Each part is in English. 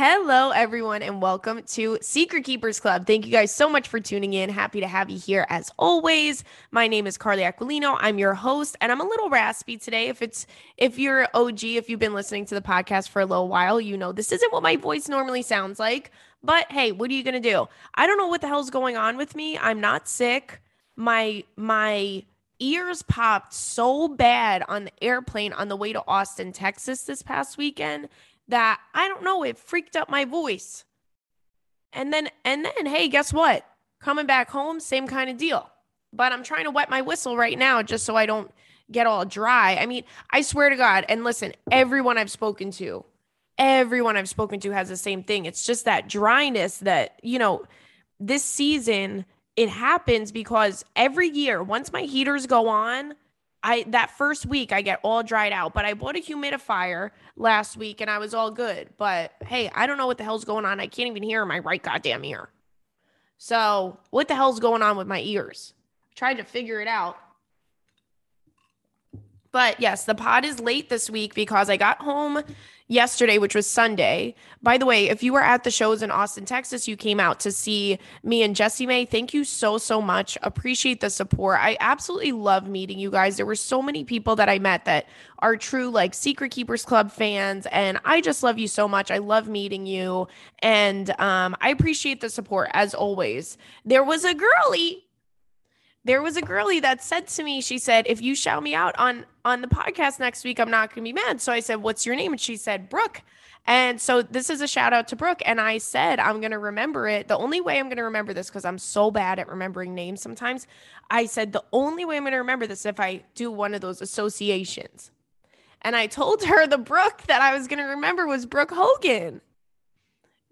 Hello, everyone, and welcome to Secret Keepers Club. Thank you guys so much for tuning in. Happy to have you here as always. My name is Carly Aquilino. I'm your host, and I'm a little raspy today. If it's if you're OG, if you've been listening to the podcast for a little while, you know this isn't what my voice normally sounds like. But hey, what are you gonna do? I don't know what the hell's going on with me. I'm not sick. My my ears popped so bad on the airplane on the way to Austin, Texas this past weekend that I don't know, it freaked up my voice. And then, and then, hey, guess what? Coming back home, same kind of deal. But I'm trying to wet my whistle right now just so I don't get all dry. I mean, I swear to God, and listen, everyone I've spoken to, everyone I've spoken to has the same thing. It's just that dryness that, you know, this season, it happens because every year, once my heaters go on, I that first week I get all dried out, but I bought a humidifier last week and I was all good. But hey, I don't know what the hell's going on. I can't even hear my right goddamn ear. So, what the hell's going on with my ears? I tried to figure it out. But yes, the pod is late this week because I got home yesterday, which was Sunday. By the way, if you were at the shows in Austin, Texas, you came out to see me and Jessimae. Thank you so, so much. Appreciate the support. I absolutely love meeting you guys. There were so many people that I met that are true, like Secret Keepers Club fans. And I just love you so much. I love meeting you. And um, I appreciate the support as always. There was a girly there was a girlie that said to me, she said, if you shout me out on on the podcast next week, I'm not gonna be mad. So I said, What's your name? And she said, Brooke. And so this is a shout out to Brooke. And I said, I'm to remember it. The only way I'm to remember this, because I'm so bad at remembering names sometimes, I said, the only way I'm to remember this if I do one of those associations. And I told her the Brooke that I was to remember was Brooke Hogan,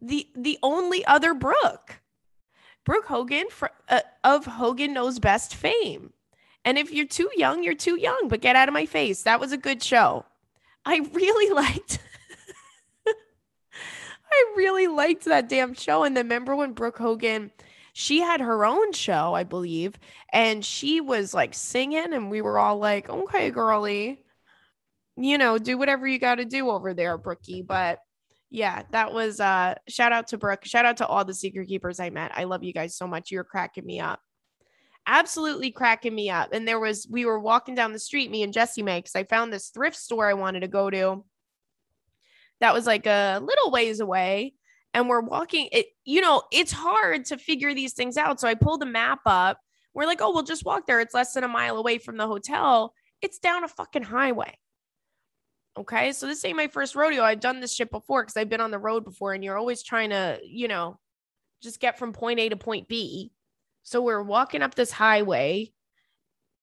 the, the only other Brooke. Brooke Hogan for, uh, of Hogan Knows Best fame. And if you're too young, you're too young, but get out of my face. That was a good show. I really liked I really liked that damn show. And then remember when Brooke Hogan, she had her own show, I believe, and she was like singing, and we were all like, okay, girly, you know, do whatever you got to do over there, Brookie. But yeah, that was uh shout out to Brooke. Shout out to all the secret keepers I met. I love you guys so much. You're cracking me up. Absolutely cracking me up. And there was we were walking down the street, me and Jessimae, because I found this thrift store I wanted to go to. That was like a little ways away. And we're walking it, you know, it's hard to figure these things out. So I pulled the map up. We're like, oh, we'll just walk there. It's less than a mile away from the hotel. It's down a fucking highway. Okay. So this ain't my first rodeo. I've done this shit before because I've been on the road before and you're always trying to, you know, just get from point A to point B. So we're walking up this highway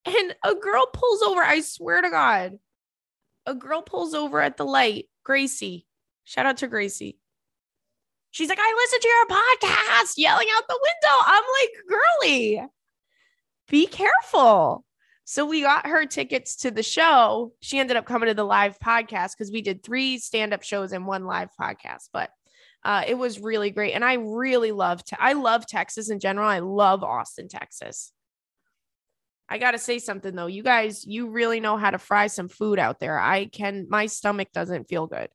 and a girl pulls over. I swear to God, a girl pulls over at the light. Gracie, shout out to Gracie. She's like, I listen to your podcast, yelling out the window. I'm like, girly, be careful. So we got her tickets to the show. She ended up coming to the live podcast because we did three stand up shows and one live podcast. But uh, it was really great. And I really love, te- I love Texas in general. I love Austin, Texas. I got to say something though. You guys, you really know how to fry some food out there. I can, my stomach doesn't feel good.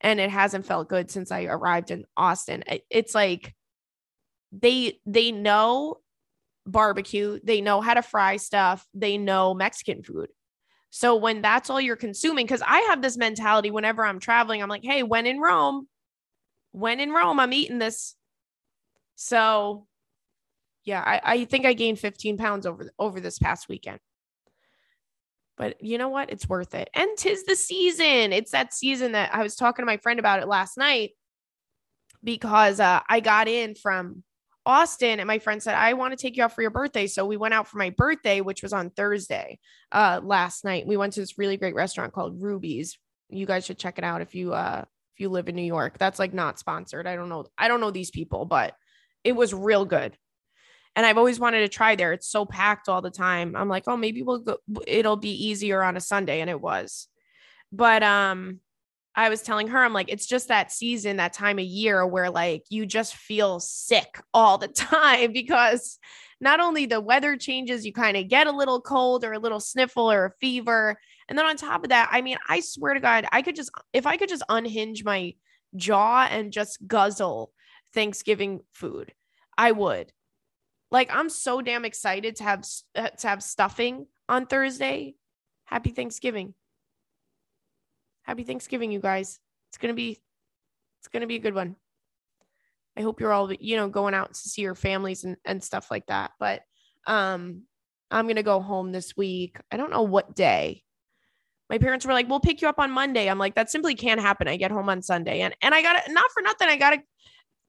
And it hasn't felt good since I arrived in Austin. It's like they, they know barbecue, they know how to fry stuff, they know Mexican food. So when that's all you're consuming, because I have this mentality whenever I'm traveling, I'm like, hey, when in Rome, when in Rome, I'm eating this. So yeah, I, I think I gained 15 pounds over over this past weekend. But you know what? It's worth it. And tis the season. It's that season that I was talking to my friend about it last night because uh, I got in from Austin and my friend said, I want to take you out for your birthday. So we went out for my birthday, which was on Thursday uh, last night. We went to this really great restaurant called Ruby's. You guys should check it out if you uh if you live in New York. That's like not sponsored. I don't know. I don't know these people, but it was real good. And I've always wanted to try there. It's so packed all the time. I'm like, oh, maybe we'll go it'll be easier on a Sunday. And it was. But um I was telling her, I'm like, it's just that season, that time of year where like you just feel sick all the time because not only the weather changes, you kind of get a little cold or a little sniffle or a fever. And then on top of that, I mean, I swear to God, I could just, if I could just unhinge my jaw and just guzzle Thanksgiving food. I would. Like I'm so damn excited to have uh, to have stuffing on Thursday. Happy Thanksgiving. Happy Thanksgiving you guys. It's going to be it's to be a good one. I hope you're all, you know, going out to see your families and, and stuff like that. But um, I'm going to go home this week. I don't know what day. My parents were like, we'll pick you up on Monday. I'm like, that simply can't happen. I get home on Sunday. And, and I got to, not for nothing, I got to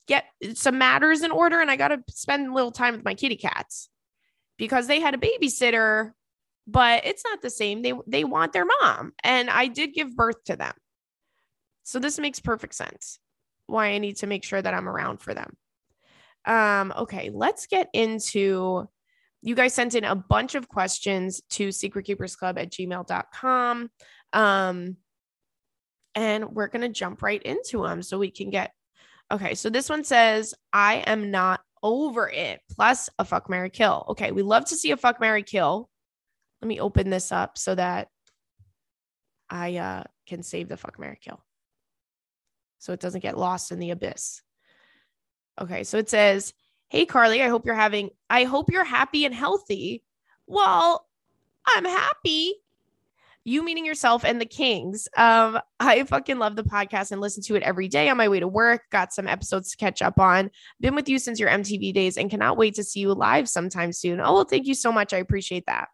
get some matters in order and I got to spend a little time with my kitty cats because they had a babysitter, but it's not the same. They, they want their mom. And I did give birth to them. So this makes perfect sense why I need to make sure that I'm around for them. Um, okay, let's get into you guys sent in a bunch of questions to secretkeepersclub at gmail.com. Um, and we're going to jump right into them so we can get. Okay, so this one says, I am not over it, plus a fuck Mary kill. Okay, we love to see a fuck Mary kill. Let me open this up so that I uh, can save the fuck Mary kill so it doesn't get lost in the abyss. Okay, so it says, Hey Carly, I hope you're having, I hope you're happy and healthy. Well, I'm happy. You meaning yourself and the Kings. Um, I fucking love the podcast and listen to it every day on my way to work. Got some episodes to catch up on. Been with you since your MTV days and cannot wait to see you live sometime soon. Oh, well, thank you so much. I appreciate that.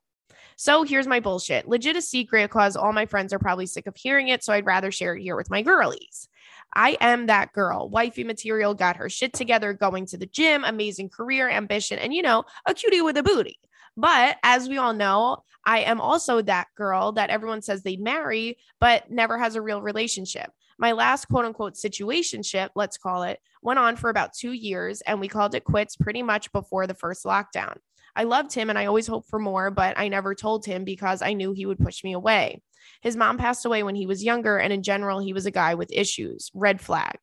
So here's my bullshit. Legit a secret because all my friends are probably sick of hearing it. So I'd rather share it here with my girlies. I am that girl. Wifey material, got her shit together, going to the gym, amazing career, ambition, and you know, a cutie with a booty. But as we all know, I am also that girl that everyone says they'd marry, but never has a real relationship. My last quote unquote situationship, let's call it, went on for about two years, and we called it quits pretty much before the first lockdown. I loved him and I always hoped for more, but I never told him because I knew he would push me away. His mom passed away when he was younger, and in general, he was a guy with issues. Red flag.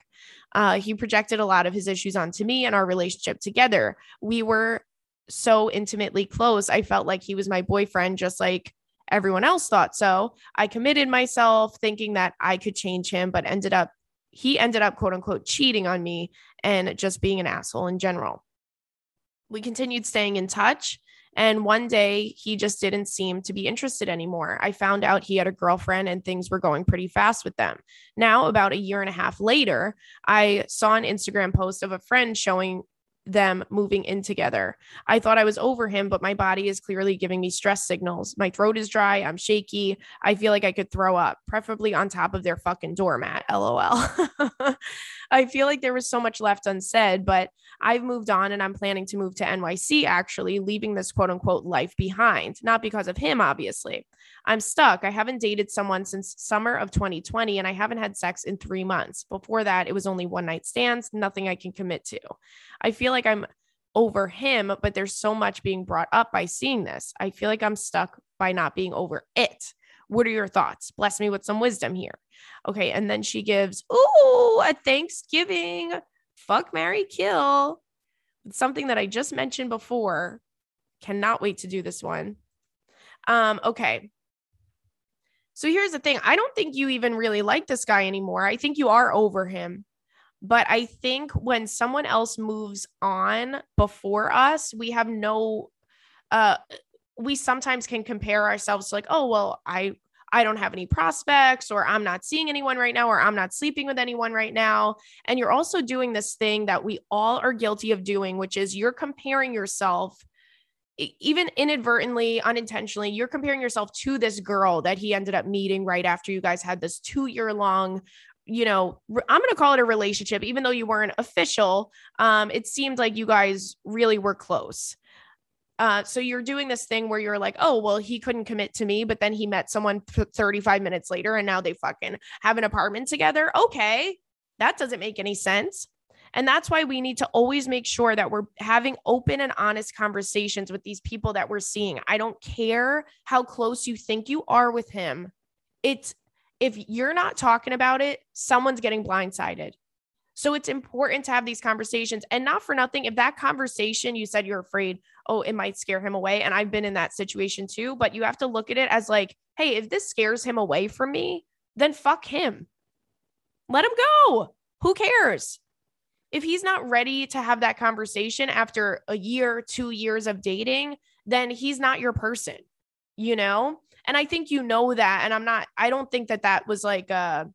Uh, he projected a lot of his issues onto me and our relationship together. We were so intimately close. I felt like he was my boyfriend, just like everyone else thought so. I committed myself thinking that I could change him, but ended up, he ended up, quote unquote, cheating on me and just being an asshole in general. We continued staying in touch. And one day he just didn't seem to be interested anymore. I found out he had a girlfriend and things were going pretty fast with them. Now, about a year and a half later, I saw an Instagram post of a friend showing them moving in together. I thought I was over him, but my body is clearly giving me stress signals. My throat is dry. I'm shaky. I feel like I could throw up, preferably on top of their fucking doormat. LOL. I feel like there was so much left unsaid, but I've moved on and I'm planning to move to NYC actually, leaving this quote unquote life behind. Not because of him, obviously. I'm stuck. I haven't dated someone since summer of 2020 and I haven't had sex in three months. Before that, it was only one night stands, nothing I can commit to. I feel like I'm over him, but there's so much being brought up by seeing this. I feel like I'm stuck by not being over it. What are your thoughts? Bless me with some wisdom here. Okay. And then she gives, Ooh, a Thanksgiving fuck, Mary, kill. Something that I just mentioned before. Cannot wait to do this one. Um, okay. So here's the thing I don't think you even really like this guy anymore. I think you are over him. But I think when someone else moves on before us, we have no uh we sometimes can compare ourselves to like, oh, well, I I don't have any prospects, or I'm not seeing anyone right now, or I'm not sleeping with anyone right now. And you're also doing this thing that we all are guilty of doing, which is you're comparing yourself even inadvertently, unintentionally, you're comparing yourself to this girl that he ended up meeting right after you guys had this two year long, you know, I'm going to call it a relationship, even though you weren't official. Um, it seemed like you guys really were close. Uh, so you're doing this thing where you're like, oh, well, he couldn't commit to me, but then he met someone 35 minutes later and now they fucking have an apartment together. Okay. That doesn't make any sense. And that's why we need to always make sure that we're having open and honest conversations with these people that we're seeing. I don't care how close you think you are with him. It's if you're not talking about it, someone's getting blindsided. So it's important to have these conversations and not for nothing. If that conversation you said you're afraid, oh, it might scare him away. And I've been in that situation too, but you have to look at it as like, hey, if this scares him away from me, then fuck him. Let him go. Who cares? If he's not ready to have that conversation after a year, two years of dating, then he's not your person, you know? And I think you know that. And I'm not, I don't think that that was like a,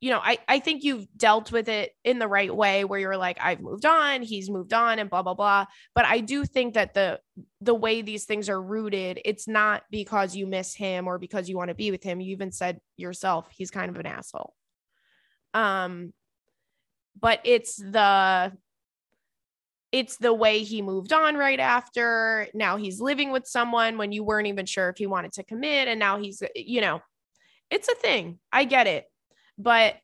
you know, I, I think you've dealt with it in the right way where you're like, I've moved on, he's moved on, and blah, blah, blah. But I do think that the the way these things are rooted, it's not because you miss him or because you want to be with him. You even said yourself, he's kind of an asshole. Um, but it's the it's the way he moved on right after. Now he's living with someone when you weren't even sure if he wanted to commit. And now he's, you know, it's a thing. I get it but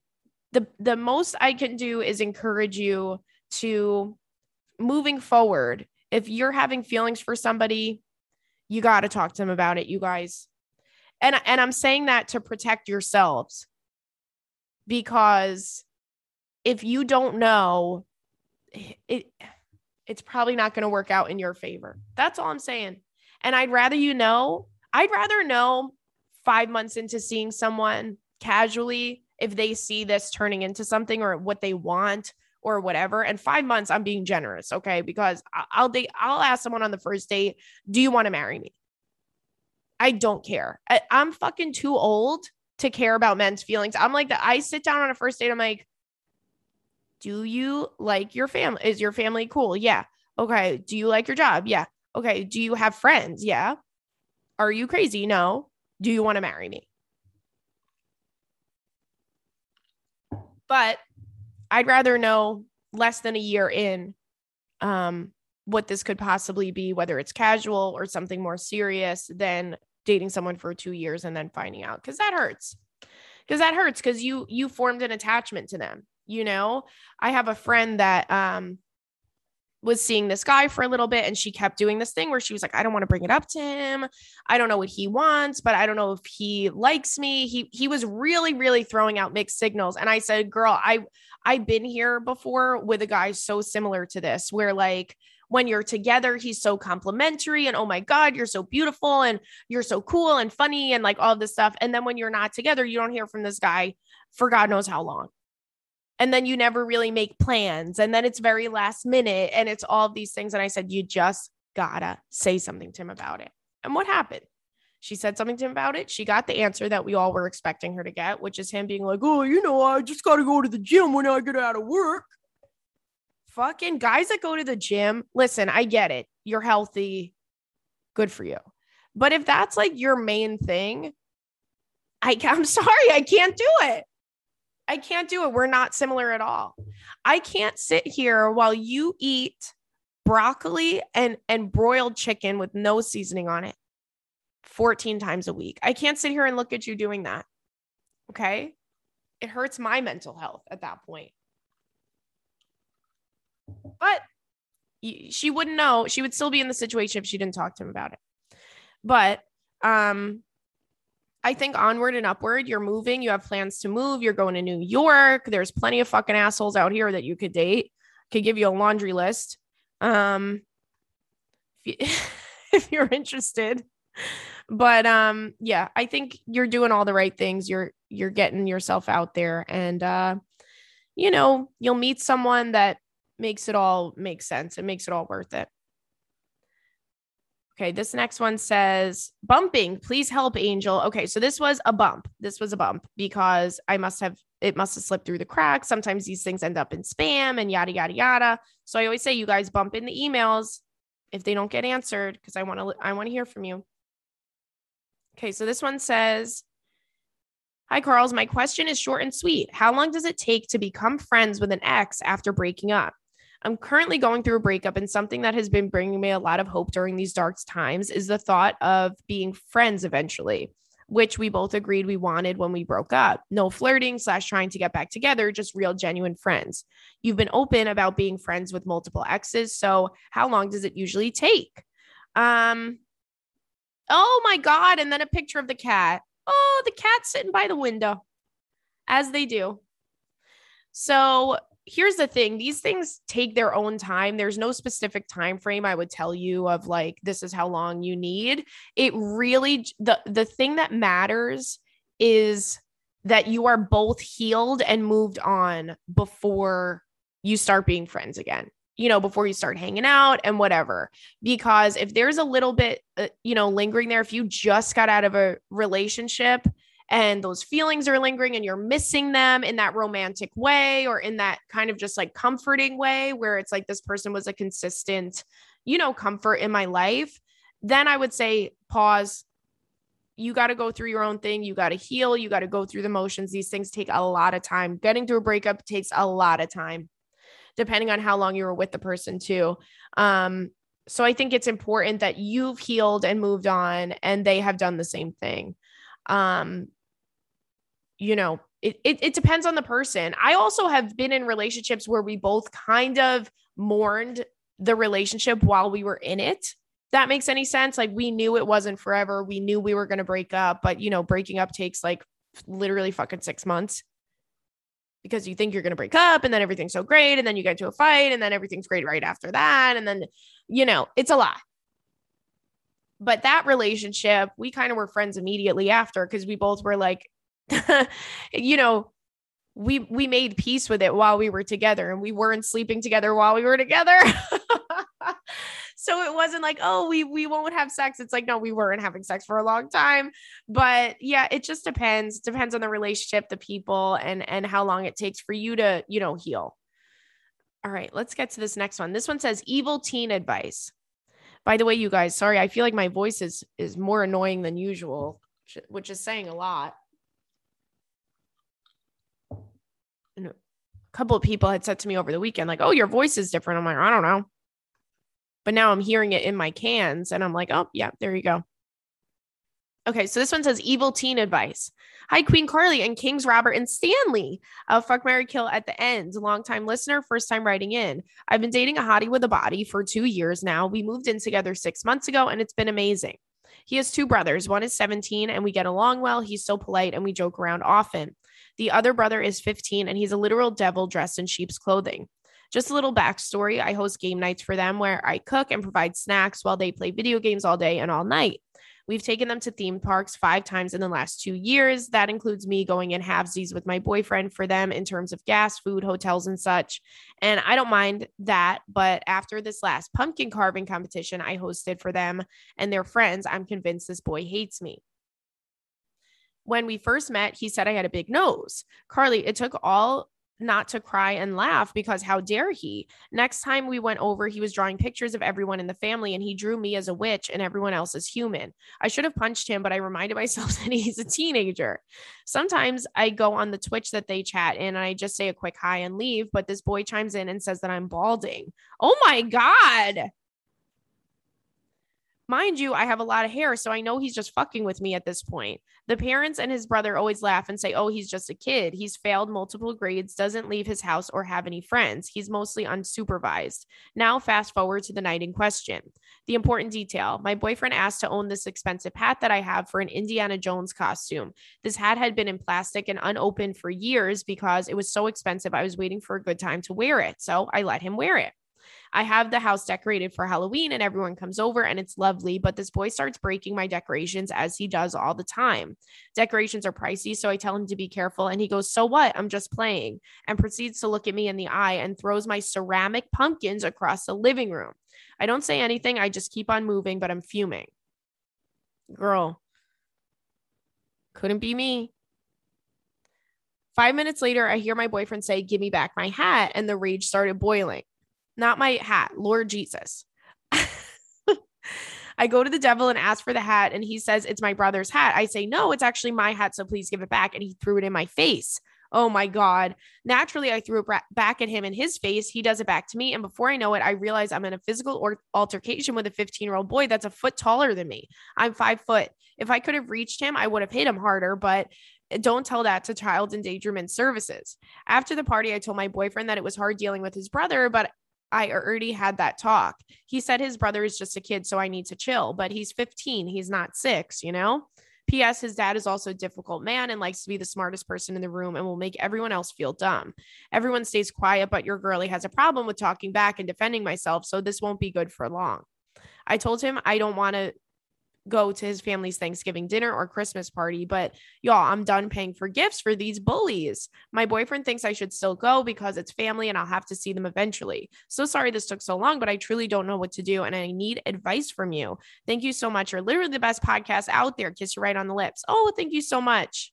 the the most I can do is encourage you to moving forward. If you're having feelings for somebody, you got to talk to them about it, you guys. And and I'm saying that to protect yourselves because if you don't know it it's probably not going to work out in your favor. That's all I'm saying. And I'd rather you know, I'd rather know 5 months into seeing someone casually if they see this turning into something or what they want or whatever. And five months, I'm being generous, okay? Because I'll date, I'll ask someone on the first date, "Do you want to marry me?" I don't care. I, I'm fucking too old to care about men's feelings. I'm like that. I sit down on a first date. I'm like, "Do you like your family? Is your family cool?" Yeah. Okay. Do you like your job? Yeah. Okay. Do you have friends? Yeah. Are you crazy? No. Do you want to marry me? But I'd rather know less than a year in um, what this could possibly be, whether it's casual or something more serious than dating someone for two years and then finding out because that hurts. Because that hurts because you you formed an attachment to them. You know, I have a friend that um was seeing this guy for a little bit and she kept doing this thing where she was like I don't want to bring it up to him. I don't know what he wants, but I don't know if he likes me. He he was really really throwing out mixed signals and I said, "Girl, I I've been here before with a guy so similar to this where like when you're together, he's so complimentary and oh my God, you're so beautiful and you're so cool and funny and like all this stuff. And then when you're not together, you don't hear from this guy for God knows how long and then you never really make plans and then it's very last minute and it's all these things and i said you just gotta say something to him about it. And what happened? She said something to him about it. She got the answer that we all were expecting her to get which is him being like oh you know i just gotta go to the gym when i get out of work. Fucking guys that go to the gym listen i get it. You're healthy. Good for you. But if that's like your main thing I, i'm sorry i can't do it I can't do it. We're not similar at all. I can't sit here while you eat broccoli and and broiled chicken with no seasoning on it 14 times a week. I can't sit here and look at you doing that. Okay? It hurts my mental health at that point. But she wouldn't know. She would still be in the situation if she didn't talk to him about it. But um I think onward and upward, you're moving, you have plans to move, you're going to New York. There's plenty of fucking assholes out here that you could date. Could give you a laundry list. Um if, you, if you're interested. But um yeah, I think you're doing all the right things. You're you're getting yourself out there and uh you know, you'll meet someone that makes it all make sense. It makes it all worth it. Okay, this next one says bumping. Please help, Angel. Okay, so this was a bump. This was a bump because I must have it must have slipped through the cracks. Sometimes these things end up in spam and yada yada yada. So I always say you guys bump in the emails if they don't get answered because I want to I want to hear from you. Okay, so this one says Hi, Carls. My question is short and sweet. How long does it take to become friends with an ex after breaking up? I'm currently going through a breakup, and something that has been bringing me a lot of hope during these dark times is the thought of being friends eventually, which we both agreed we wanted when we broke up. No flirting slash trying to get back together, just real, genuine friends. You've been open about being friends with multiple exes. So, how long does it usually take? Um, oh my God. And then a picture of the cat. Oh, the cat's sitting by the window, as they do. So, here's the thing these things take their own time. There's no specific time frame i would tell you of like this is how long you need. It really the the thing that matters is that you are both healed and moved on before you start being friends again you know before you start hanging out and whatever. Because if there's a little bit uh, you know lingering there if you just got out of a relationship and those feelings are lingering and you're missing them in that romantic way or in that kind of just like comforting way where it's like this person was a consistent you know comfort in my life then i would say pause you got to go through your own thing. You got to heal. You got to go through the motions. These things take a lot of time. Getting through a breakup takes a lot of time, depending on how long you were with the person, too. Um, so I think it's important that you've healed and moved on and they have done the same thing. Um, you know, it, it, it depends on the person. I also have been in relationships where we both kind of mourned the relationship while we were in it that makes any sense. Like we knew it wasn't forever. We knew we were going to break up, but you know, breaking up takes like literally fucking six months because you think you're going to break up and then everything's so great. And then you get to a fight and then everything's great right after that. And then, you know, it's a lot. But that relationship, we kind of were friends immediately after because we both were like, you know, we we made peace with it while we were together and we weren't sleeping together while we were together. so it wasn't like oh we we won't have sex. It's like no we weren't having sex for a long time. But yeah it just depends. Depends on the relationship the people and and how long it takes for you to you know heal. All right let's get to this next one. This one says evil teen advice. By the way you guys sorry i feel like my voice is is more annoying than usual which is saying a lot and a couple of people had said to me over the weekend like oh your voice is different i'm like i don't know but now I'm hearing it in my cans and I'm like, oh, yeah, there you go. Okay, so this one says evil teen advice. Hi, Queen Carly and Kings Robert and Stanley. Uh, fuck Mary Kill at the end. Longtime listener, first time writing in. I've been dating a hottie with a body for two years now. We moved in together six months ago and it's been amazing. He has two brothers. One is 17 and we get along well. He's so polite and we joke around often. The other brother is 15 and he's a literal devil dressed in sheep's clothing. Just a little backstory I host game nights for them where I cook and provide snacks while they play video games all day and all night. We've taken them to theme parks five times in the last two years. That includes me going in halvesies with my boyfriend for them in terms of gas, food, hotels, and such. And I don't mind that. But after this last pumpkin carving competition I hosted for them and their friends, I'm convinced this boy hates me when we first met, he said I had a big nose. Carly, it took all not to cry and laugh because how dare he? Next time we went over, he was drawing pictures of everyone in the family and he drew me as a witch and everyone else as human. I should have punched him, but I reminded myself that he's a teenager. Sometimes I go on the Twitch that they chat in and I just say a quick hi and leave, but this boy chimes in and says that I'm balding. Oh my God. Mind you, I have a lot of hair, so I know he's just fucking with me at this point. The parents and his brother always laugh and say, Oh, he's just a kid. He's failed multiple grades, doesn't leave his house or have any friends. He's mostly unsupervised. Now, fast forward to the night in question. The important detail my boyfriend asked to own this expensive hat that I have for an Indiana Jones costume. This hat had been in plastic and unopened for years because it was so expensive. I was waiting for a good time to wear it. So I let him wear it. I have the house decorated for Halloween and everyone comes over and it's lovely, but this boy starts breaking my decorations as he does all the time. Decorations are pricey, so I tell him to be careful and he goes, "So what? I'm just playing." and proceeds to look at me in the eye and throws my ceramic pumpkins across the living room. I don't say anything, I just keep on moving, but I'm fuming. Girl, couldn't be me. Five minutes later, I hear my boyfriend say, Give me back my hat. And the rage started boiling not my hat, Lord Jesus. I go to the devil and ask for the hat, and he says it's my brother's hat. I say, No, it's actually my hat, so please give it back. And he threw it in my face. Oh my God. Naturally, I threw it back at him in his face. He does it back to me. And before I know it, I realize I'm in a physical altercation with a 15 year old boy that's a foot taller than me. I'm five foot. If I could have reached him, I would have hit him harder, but eh, don't tell that to child endangerment services. After the party, I told my boyfriend that it was hard dealing with his brother, but I already had that talk. He said his brother is just a kid, so I need to chill, but he's 15, he's not six, you know? P.S. His dad is also a difficult man and likes to be the smartest person in the room and will make everyone else feel dumb. Everyone stays quiet, but your girlie has a problem with talking back and defending myself, so this won't be good for long. I told him I don't want to go to his family's Thanksgiving dinner or Christmas party. But y'all, I'm done paying for gifts for these bullies. My boyfriend thinks I should still go because it's family and I'll have to see them eventually. So sorry this took so long, but I truly don't know what to do and I need advice from you. Thank you so much. You're literally the best podcast out there. Kiss you right on the lips. Oh, thank you so much.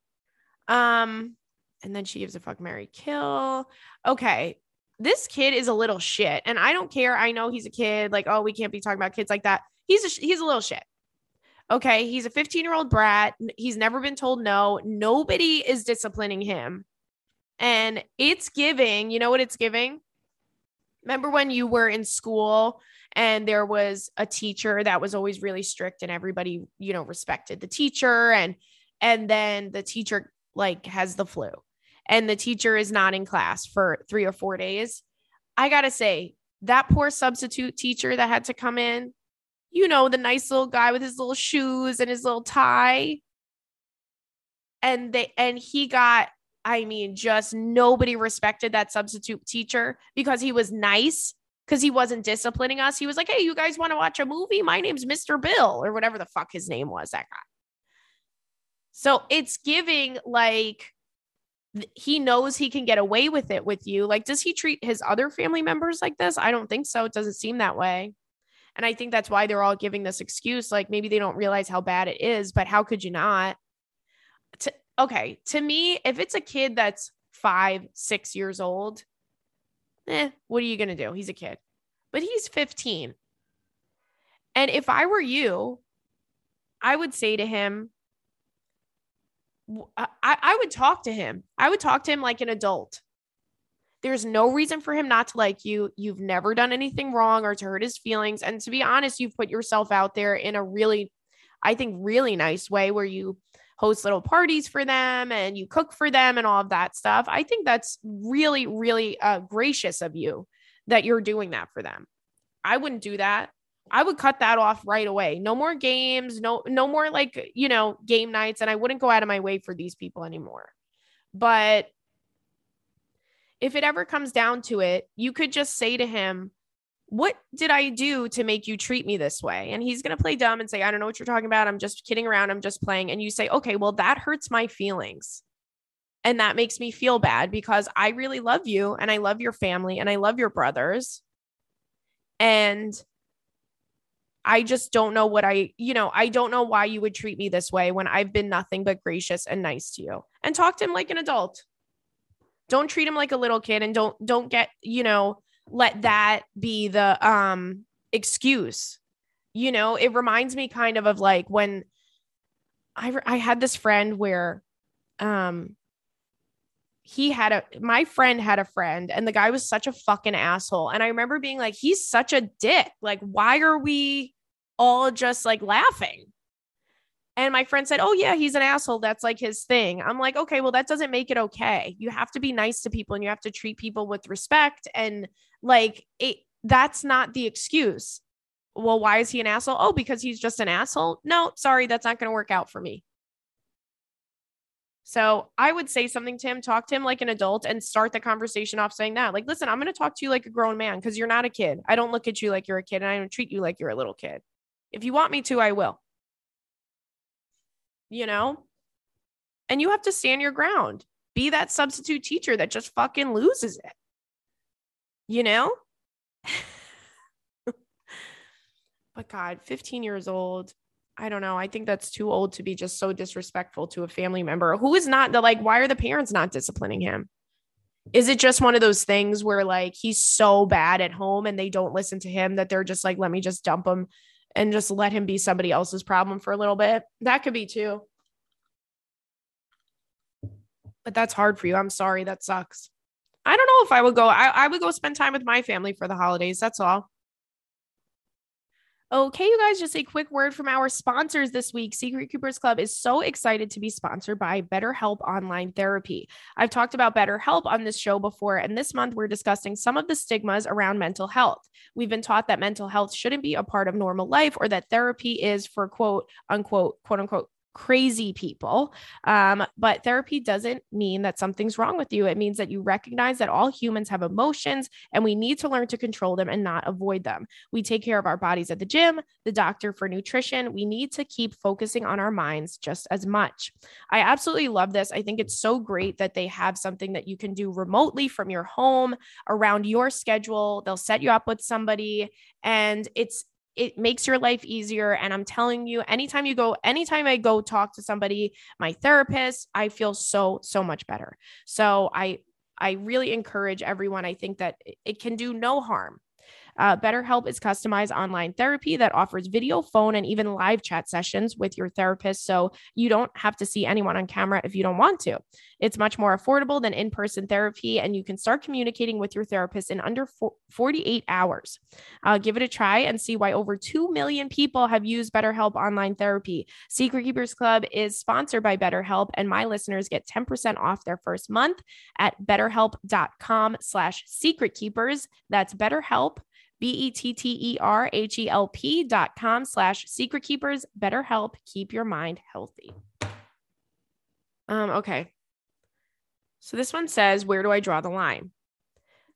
Um, and then she gives a fuck Mary kill. Okay. This kid is a little shit. And I don't care. I know he's a kid. Like, oh, we can't be talking about kids like that. He's a he's a little shit. Okay, he's a 15 year old brat. He's never been told no. Nobody is disciplining him. And it's giving, you know what it's giving? Remember when you were in school and there was a teacher that was always really strict and everybody, you know, respected the teacher and and then the teacher like has the flu and the teacher is not in class for 3 or 4 days. I got to say, that poor substitute teacher that had to come in, you know, the nice little guy with his little shoes and his little tie. And they and he got I mean, just nobody respected that substitute teacher because he was nice, because he wasn't disciplining us. He was like, Hey, you guys want to watch a movie? My name's Mr. Bill, or whatever the fuck his name was, that guy. So it's giving like he knows he can get away with it with you. Like, does he treat his other family members like this? I don't think so. It doesn't seem that way. And I think that's why they're all giving this excuse. Like maybe they don't realize how bad it is, but how could you not? To, okay. To me, if it's a kid that's five, six years old, eh, what are you going to do? He's a kid, but he's 15. And if I were you, I would say to him, I, I would talk to him. I would talk to him like an adult. There's no reason for him not to like you. You've never done anything wrong or to hurt his feelings. And to be honest, you've put yourself out there in a really, I think, really nice way where you host little parties for them and you cook for them and all of that stuff. I think that's really, really uh, gracious of you that you're doing that for them. I wouldn't do that. I would cut that off right away. No more games, no no more like, you know, game nights and I wouldn't go out of my way for these people anymore. But if it ever comes down to it, you could just say to him, What did I do to make you treat me this way? And he's going to play dumb and say, I don't know what you're talking about. I'm just kidding around. I'm just playing. And you say, Okay, well, that hurts my feelings. And that makes me feel bad because I really love you and I love your family and I love your brothers. And I just don't know what I, you know, I don't know why you would treat me this way when I've been nothing but gracious and nice to you. And talk to him like an adult. Don't treat him like a little kid and don't don't get, you know, let that be the um excuse. You know, it reminds me kind of of like when I I had this friend where um he had a my friend had a friend and the guy was such a fucking asshole. And i remember being like he's such a dick. Like why are we all just like laughing and my friend said, Oh, yeah, he's an asshole. That's like his thing. I'm like, Okay, well, that doesn't make it okay. You have to be nice to people and you have to treat people with respect. And like, it, that's not the excuse. Well, why is he an asshole? Oh, because he's just an asshole. No, sorry, that's not going to work out for me. So I would say something to him, talk to him like an adult, and start the conversation off saying that, like, listen, I'm going to talk to you like a grown man because you're not a kid. I don't look at you like you're a kid and I don't treat you like you're a little kid. If you want me to, I will you know? And you have to stand your ground. Be that substitute teacher that just fucking loses it. You know? but God, 15 years old. I don't know. I think that's too old to be just so disrespectful to a family member who is not the like, why are the parents not disciplining him? Is it just one of those things where like he's so bad at home and they don't listen to him that they're just like, let me just dump him and just let him be somebody else's problem for a little bit. That could be too. But that's hard for you. I'm sorry. That sucks. I don't know if I would go. I, I would go spend time with my family for the holidays. That's all. Okay, you guys, just a quick word from our sponsors this week. Secret Keepers Club is so excited to be sponsored by BetterHelp Online Therapy. I've talked about BetterHelp on this show before, and this month we're discussing some of the stigmas around mental health. We've been taught that mental health shouldn't be a part of normal life or that therapy is for quote unquote, quote unquote, crazy people. Um, but therapy doesn't mean that something's wrong with you. It means that you recognize that all humans have emotions and we need to learn to control them and not avoid them. We take care of our bodies at the gym, the doctor for nutrition. We need to keep focusing on our minds just as much. I absolutely love this. I think it's so great that they have something that you can do remotely from your home around your schedule. They'll set you up with somebody and it's it makes your life easier. And I'm telling you, anytime you go, anytime I go talk to somebody, my therapist, I feel so, so much better. So I, I really encourage everyone. I think that it can do no harm uh, BetterHelp is customized online therapy that offers video, phone, and even live chat sessions with your therapist. So you don't have to see anyone on camera if you don't want to. It's much more affordable than in person therapy, and you can start communicating with your therapist in under 48 hours. Uh, give it a try and see why over 2 million people have used BetterHelp online therapy. Secret Keepers Club is sponsored by BetterHelp, and my listeners get 10% off their first month at betterhelp.com slash secretkeepers. That's BetterHelp B-E-T-T-E-R-H-E-L-P dot com slash secret keepers. Better help keep your mind healthy. Um, okay. So this one says, where do I draw the line?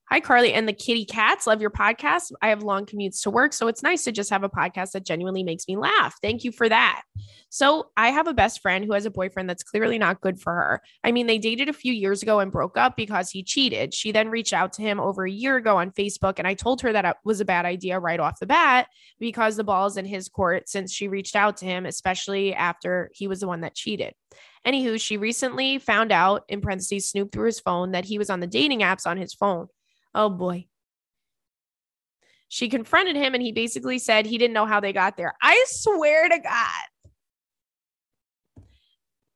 Hi, Carly and the kitty cats. Love your podcast. I have long commutes to work, so it's nice to just have a podcast that genuinely makes me laugh. Thank you for that. So, I have a best friend who has a boyfriend that's clearly not good for her. I mean, they dated a few years ago and broke up because he cheated. She then reached out to him over a year ago on Facebook, and I told her that it was a bad idea right off the bat because the ball is in his court since she reached out to him, especially after he was the one that cheated. Anywho, she recently found out, in parentheses, Snoop through his phone, that he was on the dating apps on his phone. Oh boy. She confronted him and he basically said he didn't know how they got there. I swear to God.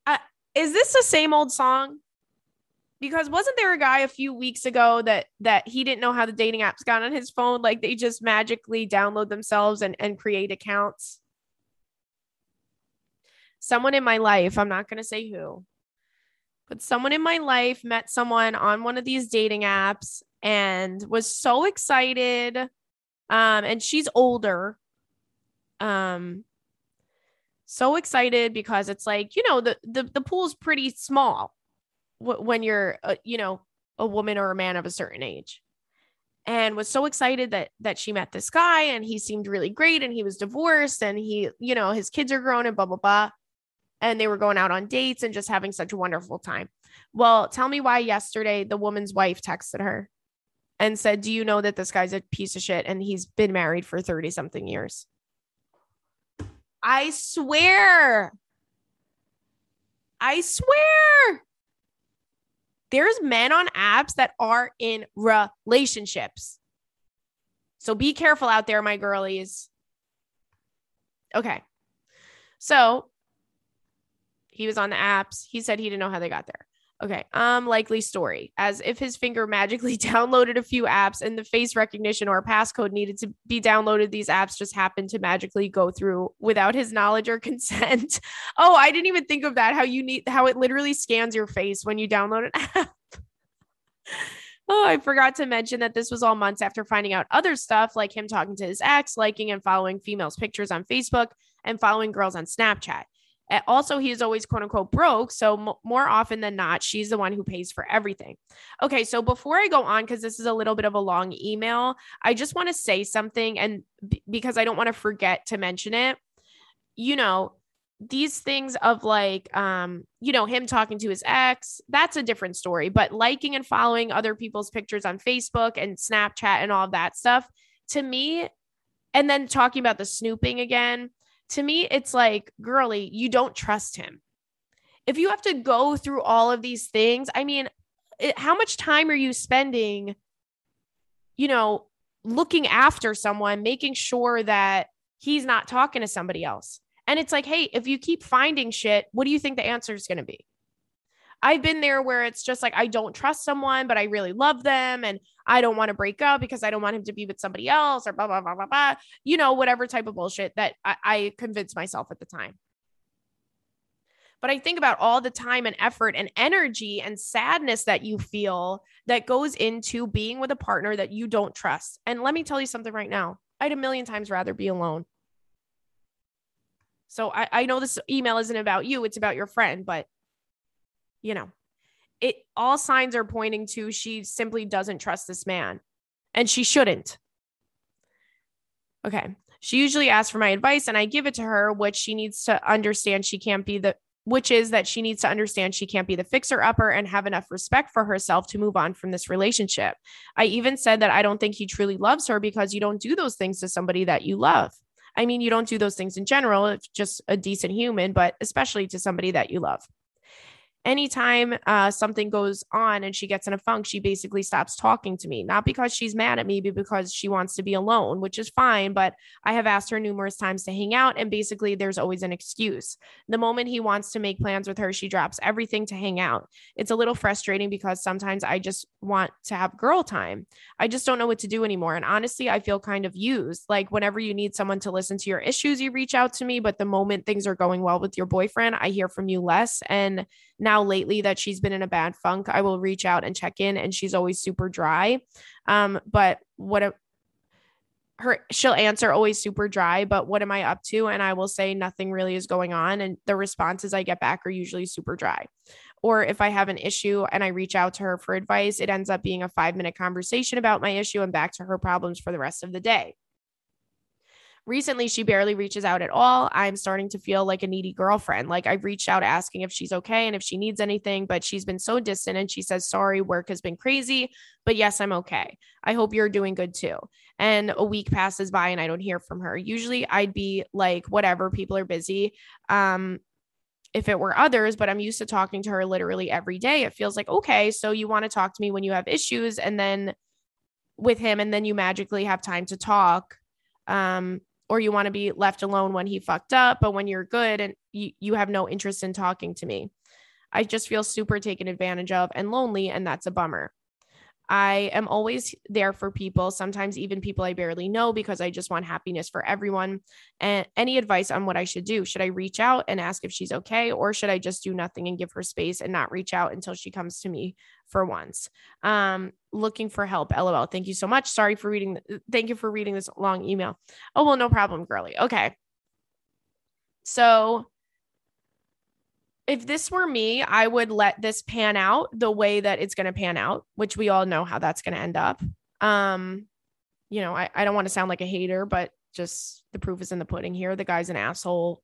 Uh, is this the same old song? Because wasn't there a guy a few weeks ago that that he didn't know how the dating apps got on his phone? Like they just magically download themselves and, and create accounts. Someone in my life, I'm not gonna say who, but someone in my life met someone on one of these dating apps and was so excited. Um, and she's older. Um, so excited because it's like, you know, the the, the pool's pretty small when you're, you know, a woman or a man of a certain age and was so excited that that she met this guy and he seemed really great and he was divorced and he you know his kids are grown and blah blah blah and they were going out on dates and just having such a wonderful time well tell me why yesterday the woman's wife texted her and said, Do you know that this guy's a piece of shit and he's been married for 30 something years? I swear. I swear. There's men on apps that are in relationships. So be careful out there, my girlies. Okay. So he was on the apps. He said he didn't know how they got there. Okay. Um, likely story. As if his finger magically downloaded a few apps and the face recognition or passcode needed to be downloaded. These apps just happened to magically go through without his knowledge or consent. oh, I didn't even think of that. How you need how it literally scans your face when you download an app. Oh, I forgot to mention that this was all months after finding out other stuff like him talking to his ex, liking and following females' pictures on Facebook, and following girls on Snapchat. Also, he is always quote unquote broke. So, m- more often than not, she's the one who pays for everything. Okay. So, before I go on, because this is a little bit of a long email, I just want to say something. And b- because I don't want to forget to mention it, you know, these things of like um you know him talking to his ex that's a different story but liking and following other people's pictures on facebook and snapchat and all of that stuff to me and then talking about the snooping again to me, it's like, girly, you don't trust him. If you have to go through all of these things, I mean, it, how much time are you spending, you know, looking after someone, making sure that he's not talking to somebody else? And it's like, hey, if you keep finding shit, what do you think the answer is going to be? I've been there where it's just like I don't trust someone, but I really love them and I don't want to break up because I don't want him to be with somebody else or blah blah blah blah blah. You know, whatever type of bullshit that I, I convinced myself at the time. But I think about all the time and effort and energy and sadness that you feel that goes into being with a partner that you don't trust. And let me tell you something right now. I'd a million times rather be alone. So I, I know this email isn't about you, it's about your friend, but you know, it all signs are pointing to she simply doesn't trust this man and she shouldn't. Okay. She usually asks for my advice and I give it to her, which she needs to understand she can't be the which is that she needs to understand she can't be the fixer upper and have enough respect for herself to move on from this relationship. I even said that I don't think he truly loves her because you don't do those things to somebody that you love. I mean, you don't do those things in general, it's just a decent human, but especially to somebody that you love anytime uh, something goes on and she gets in a funk, she basically stops talking to me, not because she's mad at me, but because she wants to be alone, which is fine. But I have asked her numerous times to hang out, and basically, there's always an excuse. The moment he wants to make plans with her, she drops everything to hang out. It's a little frustrating because sometimes I just want to have girl time. I just don't know what to do anymore. And honestly, I feel kind of used. Like, whenever you need someone to listen to your issues, you reach out to me. But the moment things are going well with your boyfriend, I hear from you less. And now lately that she's been in a bad funk, I will reach out and check in and she's always super dry. Um, but what a, her she'll answer always super dry, but what am I up to? And I will say nothing really is going on. And the responses I get back are usually super dry. Or if I have an issue and I reach out to her for advice, it ends up being a five minute conversation about my issue and back to her problems for the rest of the day. Recently, she barely reaches out at all. I'm starting to feel like a needy girlfriend. Like I've reached out asking if she's okay and if she needs anything, but she's been so distant and she says, Sorry, work has been crazy, but yes, I'm okay. I hope you're doing good too. And a week passes by and I don't hear from her. Usually I'd be like, whatever, people are busy. Um, if it were others, but I'm used to talking to her literally every day. It feels like, okay, so you want to talk to me when you have issues and then with him, and then you magically have time to talk. Um, or you want to be left alone when he fucked up, but when you're good and you, you have no interest in talking to me. I just feel super taken advantage of and lonely, and that's a bummer. I am always there for people, sometimes even people I barely know, because I just want happiness for everyone. And any advice on what I should do? Should I reach out and ask if she's okay, or should I just do nothing and give her space and not reach out until she comes to me for once? Um, looking for help. LOL. Thank you so much. Sorry for reading. Thank you for reading this long email. Oh, well, no problem, girly. Okay. So if this were me, I would let this pan out the way that it's going to pan out, which we all know how that's going to end up. Um, you know, I, I don't want to sound like a hater, but just the proof is in the pudding here. The guy's an asshole.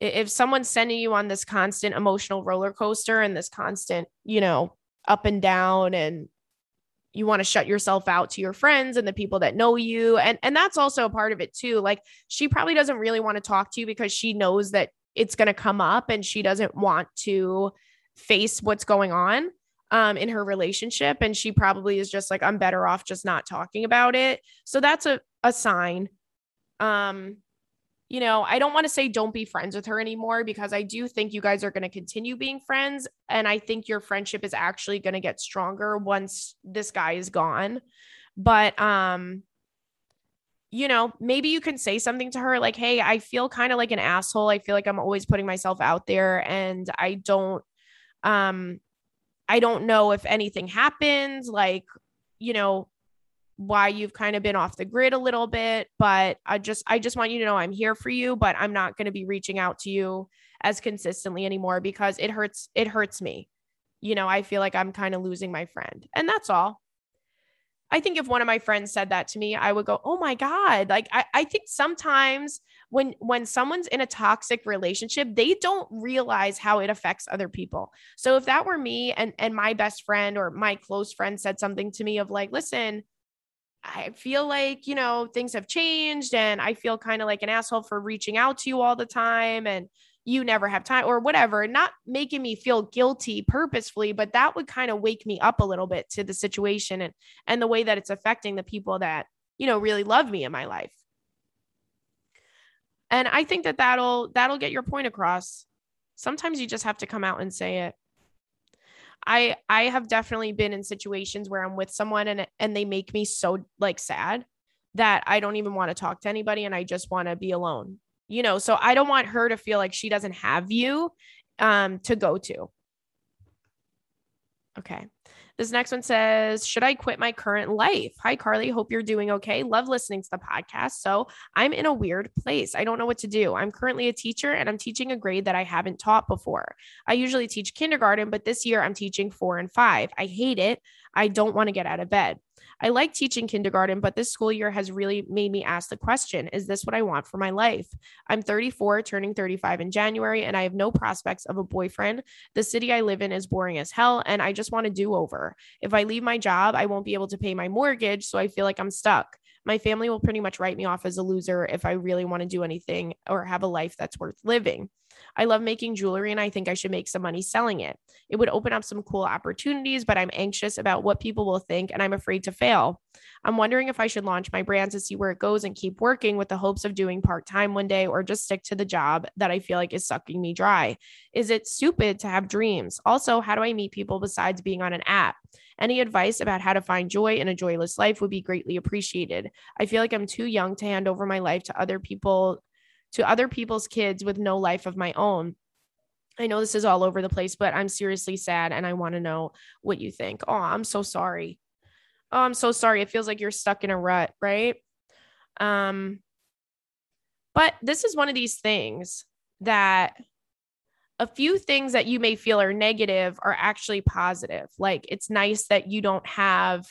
If someone's sending you on this constant emotional roller coaster and this constant, you know, up and down and you want to shut yourself out to your friends and the people that know you and and that's also a part of it too like she probably doesn't really want to talk to you because she knows that it's going to come up and she doesn't want to face what's going on um, in her relationship. And she probably is just like, I'm better off just not talking about it. So that's a, a sign. Um, you know, I don't want to say don't be friends with her anymore because I do think you guys are going to continue being friends. And I think your friendship is actually going to get stronger once this guy is gone. But, um, you know, maybe you can say something to her like, Hey, I feel kind of like an asshole. I feel like I'm always putting myself out there and I don't, um, I don't know if anything happened, like, you know, why you've kind of been off the grid a little bit, but I just, I just want you to know I'm here for you, but I'm not going to be reaching out to you as consistently anymore because it hurts, it hurts me. You know, I feel like I'm kind of losing my friend and that's all. I think if one of my friends said that to me, I would go, "Oh my god!" Like I, I think sometimes when when someone's in a toxic relationship, they don't realize how it affects other people. So if that were me and and my best friend or my close friend said something to me of like, "Listen, I feel like, you know, things have changed and I feel kind of like an asshole for reaching out to you all the time and you never have time or whatever, not making me feel guilty purposefully, but that would kind of wake me up a little bit to the situation and and the way that it's affecting the people that, you know, really love me in my life. And I think that that'll that'll get your point across. Sometimes you just have to come out and say it. I I have definitely been in situations where I'm with someone and and they make me so like sad that I don't even want to talk to anybody and I just want to be alone you know so i don't want her to feel like she doesn't have you um to go to okay This next one says, Should I quit my current life? Hi, Carly. Hope you're doing okay. Love listening to the podcast. So I'm in a weird place. I don't know what to do. I'm currently a teacher and I'm teaching a grade that I haven't taught before. I usually teach kindergarten, but this year I'm teaching four and five. I hate it. I don't want to get out of bed. I like teaching kindergarten, but this school year has really made me ask the question Is this what I want for my life? I'm 34, turning 35 in January, and I have no prospects of a boyfriend. The city I live in is boring as hell, and I just want to do over. If I leave my job, I won't be able to pay my mortgage, so I feel like I'm stuck. My family will pretty much write me off as a loser if I really want to do anything or have a life that's worth living. I love making jewelry and I think I should make some money selling it. It would open up some cool opportunities, but I'm anxious about what people will think and I'm afraid to fail. I'm wondering if I should launch my brand to see where it goes and keep working with the hopes of doing part time one day or just stick to the job that I feel like is sucking me dry. Is it stupid to have dreams? Also, how do I meet people besides being on an app? Any advice about how to find joy in a joyless life would be greatly appreciated. I feel like I'm too young to hand over my life to other people to other people's kids with no life of my own. I know this is all over the place, but I'm seriously sad and I want to know what you think. Oh, I'm so sorry. Oh, I'm so sorry. It feels like you're stuck in a rut, right? Um but this is one of these things that a few things that you may feel are negative are actually positive. Like it's nice that you don't have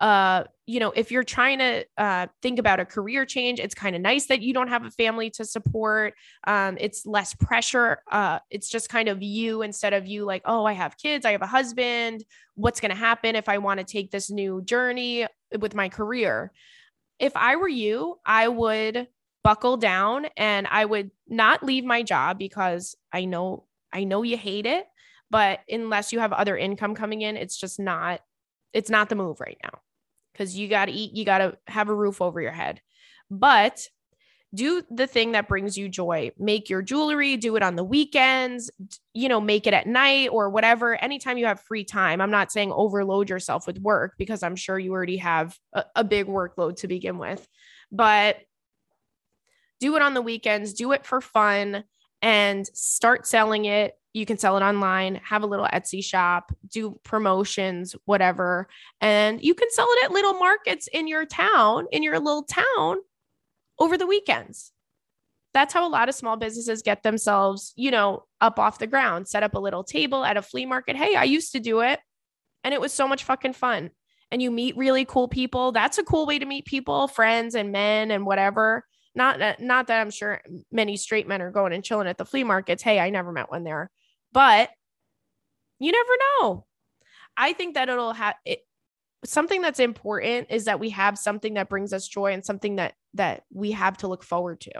uh you know if you're trying to uh think about a career change it's kind of nice that you don't have a family to support um it's less pressure uh it's just kind of you instead of you like oh i have kids i have a husband what's going to happen if i want to take this new journey with my career? If i were you i would buckle down and i would not leave my job because i know i know you hate it but unless you have other income coming in it's just not it's not the move right now because you got to eat, you got to have a roof over your head. But do the thing that brings you joy. Make your jewelry, do it on the weekends, you know, make it at night or whatever. Anytime you have free time. I'm not saying overload yourself with work because I'm sure you already have a, a big workload to begin with, but do it on the weekends, do it for fun and start selling it you can sell it online, have a little Etsy shop, do promotions, whatever. And you can sell it at little markets in your town, in your little town over the weekends. That's how a lot of small businesses get themselves, you know, up off the ground, set up a little table at a flea market. Hey, I used to do it and it was so much fucking fun. And you meet really cool people. That's a cool way to meet people, friends and men and whatever. Not not that I'm sure many straight men are going and chilling at the flea markets. Hey, I never met one there but you never know. I think that it'll have it, something that's important is that we have something that brings us joy and something that that we have to look forward to.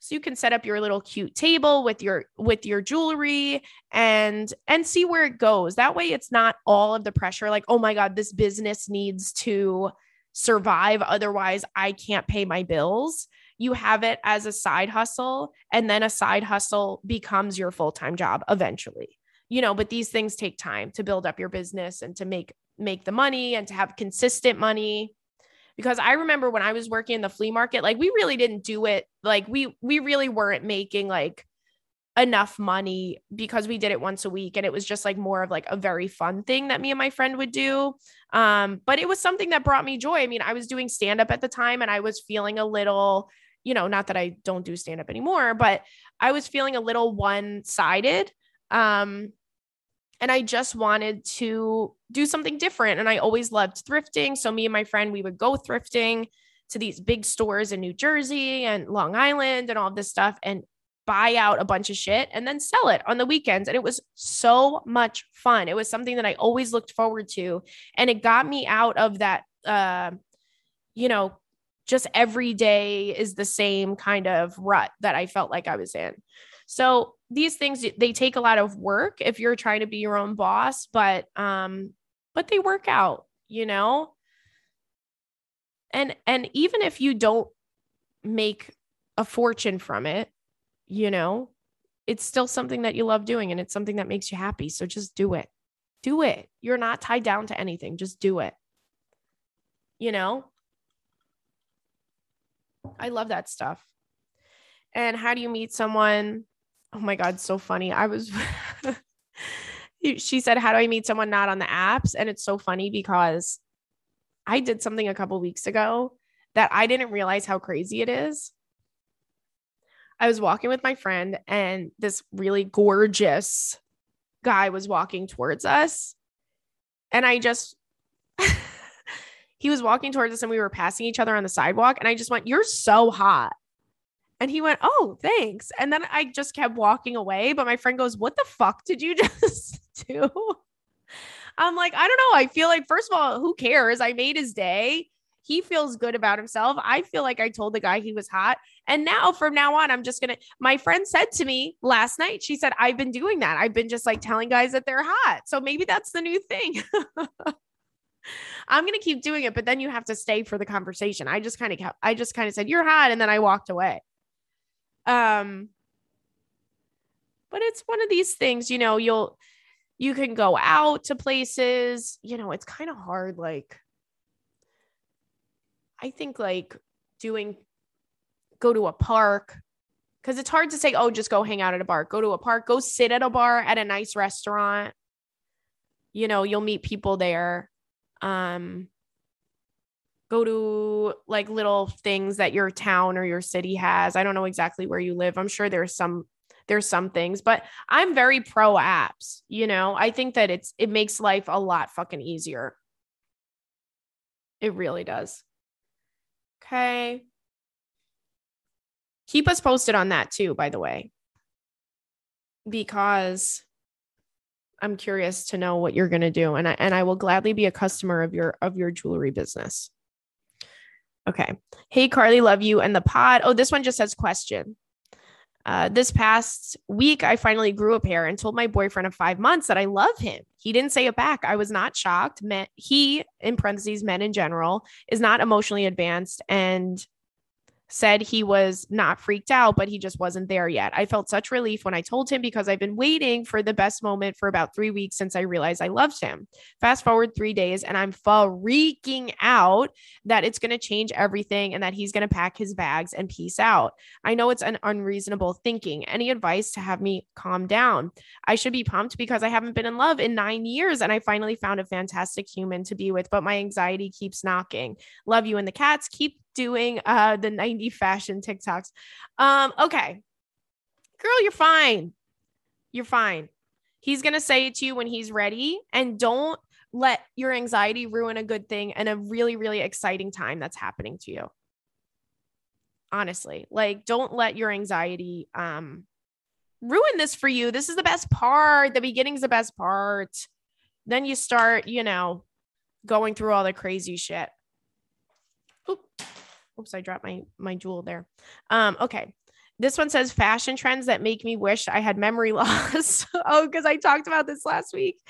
So you can set up your little cute table with your with your jewelry and and see where it goes. That way it's not all of the pressure like, "Oh my god, this business needs to survive otherwise I can't pay my bills." you have it as a side hustle and then a side hustle becomes your full-time job eventually you know but these things take time to build up your business and to make make the money and to have consistent money because i remember when i was working in the flea market like we really didn't do it like we we really weren't making like enough money because we did it once a week and it was just like more of like a very fun thing that me and my friend would do um but it was something that brought me joy i mean i was doing stand up at the time and i was feeling a little you know, not that I don't do stand up anymore, but I was feeling a little one sided. Um, and I just wanted to do something different. And I always loved thrifting. So, me and my friend, we would go thrifting to these big stores in New Jersey and Long Island and all this stuff and buy out a bunch of shit and then sell it on the weekends. And it was so much fun. It was something that I always looked forward to. And it got me out of that, uh, you know, just every day is the same kind of rut that I felt like I was in. So these things they take a lot of work if you're trying to be your own boss, but um but they work out, you know? And and even if you don't make a fortune from it, you know, it's still something that you love doing and it's something that makes you happy. So just do it. Do it. You're not tied down to anything. Just do it. You know? I love that stuff. And how do you meet someone? Oh my God, so funny. I was she said, How do I meet someone not on the apps? And it's so funny because I did something a couple weeks ago that I didn't realize how crazy it is. I was walking with my friend, and this really gorgeous guy was walking towards us. And I just, he was walking towards us, and we were passing each other on the sidewalk. And I just went, You're so hot. And he went, Oh, thanks. And then I just kept walking away. But my friend goes, What the fuck did you just do? I'm like, I don't know. I feel like, first of all, who cares? I made his day. He feels good about himself. I feel like I told the guy he was hot. And now from now on, I'm just going to. My friend said to me last night, she said, I've been doing that. I've been just like telling guys that they're hot. So maybe that's the new thing. I'm going to keep doing it, but then you have to stay for the conversation. I just kind of kept, I just kind of said, You're hot. And then I walked away. Um, but it's one of these things, you know, you'll, you can go out to places, you know, it's kind of hard. Like, I think like doing, go to a park, because it's hard to say, oh, just go hang out at a bar. Go to a park, go sit at a bar at a nice restaurant. You know, you'll meet people there. Um, go to like little things that your town or your city has. I don't know exactly where you live. I'm sure there's some there's some things, but I'm very pro apps, you know. I think that it's it makes life a lot fucking easier. It really does. Okay. Keep us posted on that too, by the way. Because I'm curious to know what you're going to do and I and I will gladly be a customer of your of your jewelry business. Okay. Hey Carly, love you and the pod. Oh, this one just says question. Uh, this past week, I finally grew a pair and told my boyfriend of five months that I love him. He didn't say it back. I was not shocked. Men, he, in parentheses, men in general, is not emotionally advanced and said he was not freaked out, but he just wasn't there yet. I felt such relief when I told him because I've been waiting for the best moment for about three weeks since I realized I loved him. Fast forward three days, and I'm freaking out that it's going to change everything and that he's going to pack his bags and peace out. I know it's an unreasonable thinking. Any advice to have me calm down? I should be pumped because I haven't been in love in nine years and I finally found a fantastic human to be with, but my anxiety keeps knocking. Love you and the cats. Keep doing uh the 90 fashion TikToks. Um, okay. Girl, you're fine. You're fine. He's gonna say it to you when he's ready. And don't let your anxiety ruin a good thing and a really, really exciting time that's happening to you. Honestly, like don't let your anxiety um ruin this for you. This is the best part. The beginning's the best part. Then you start, you know, going through all the crazy shit. Oop. Oops, I dropped my my jewel there. Um, okay. This one says fashion trends that make me wish I had memory loss. oh, because I talked about this last week.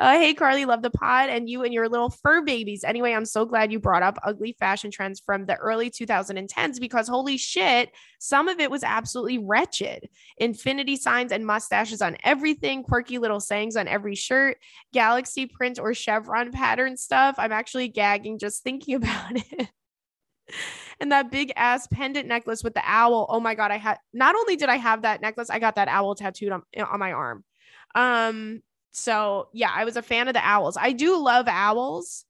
Uh, hey, Carly, love the pod and you and your little fur babies. Anyway, I'm so glad you brought up ugly fashion trends from the early 2010s because holy shit, some of it was absolutely wretched. Infinity signs and mustaches on everything, quirky little sayings on every shirt, galaxy print or chevron pattern stuff. I'm actually gagging just thinking about it and that big ass pendant necklace with the owl. Oh my god, I had not only did I have that necklace, I got that owl tattooed on, on my arm. Um so yeah, I was a fan of the owls. I do love owls,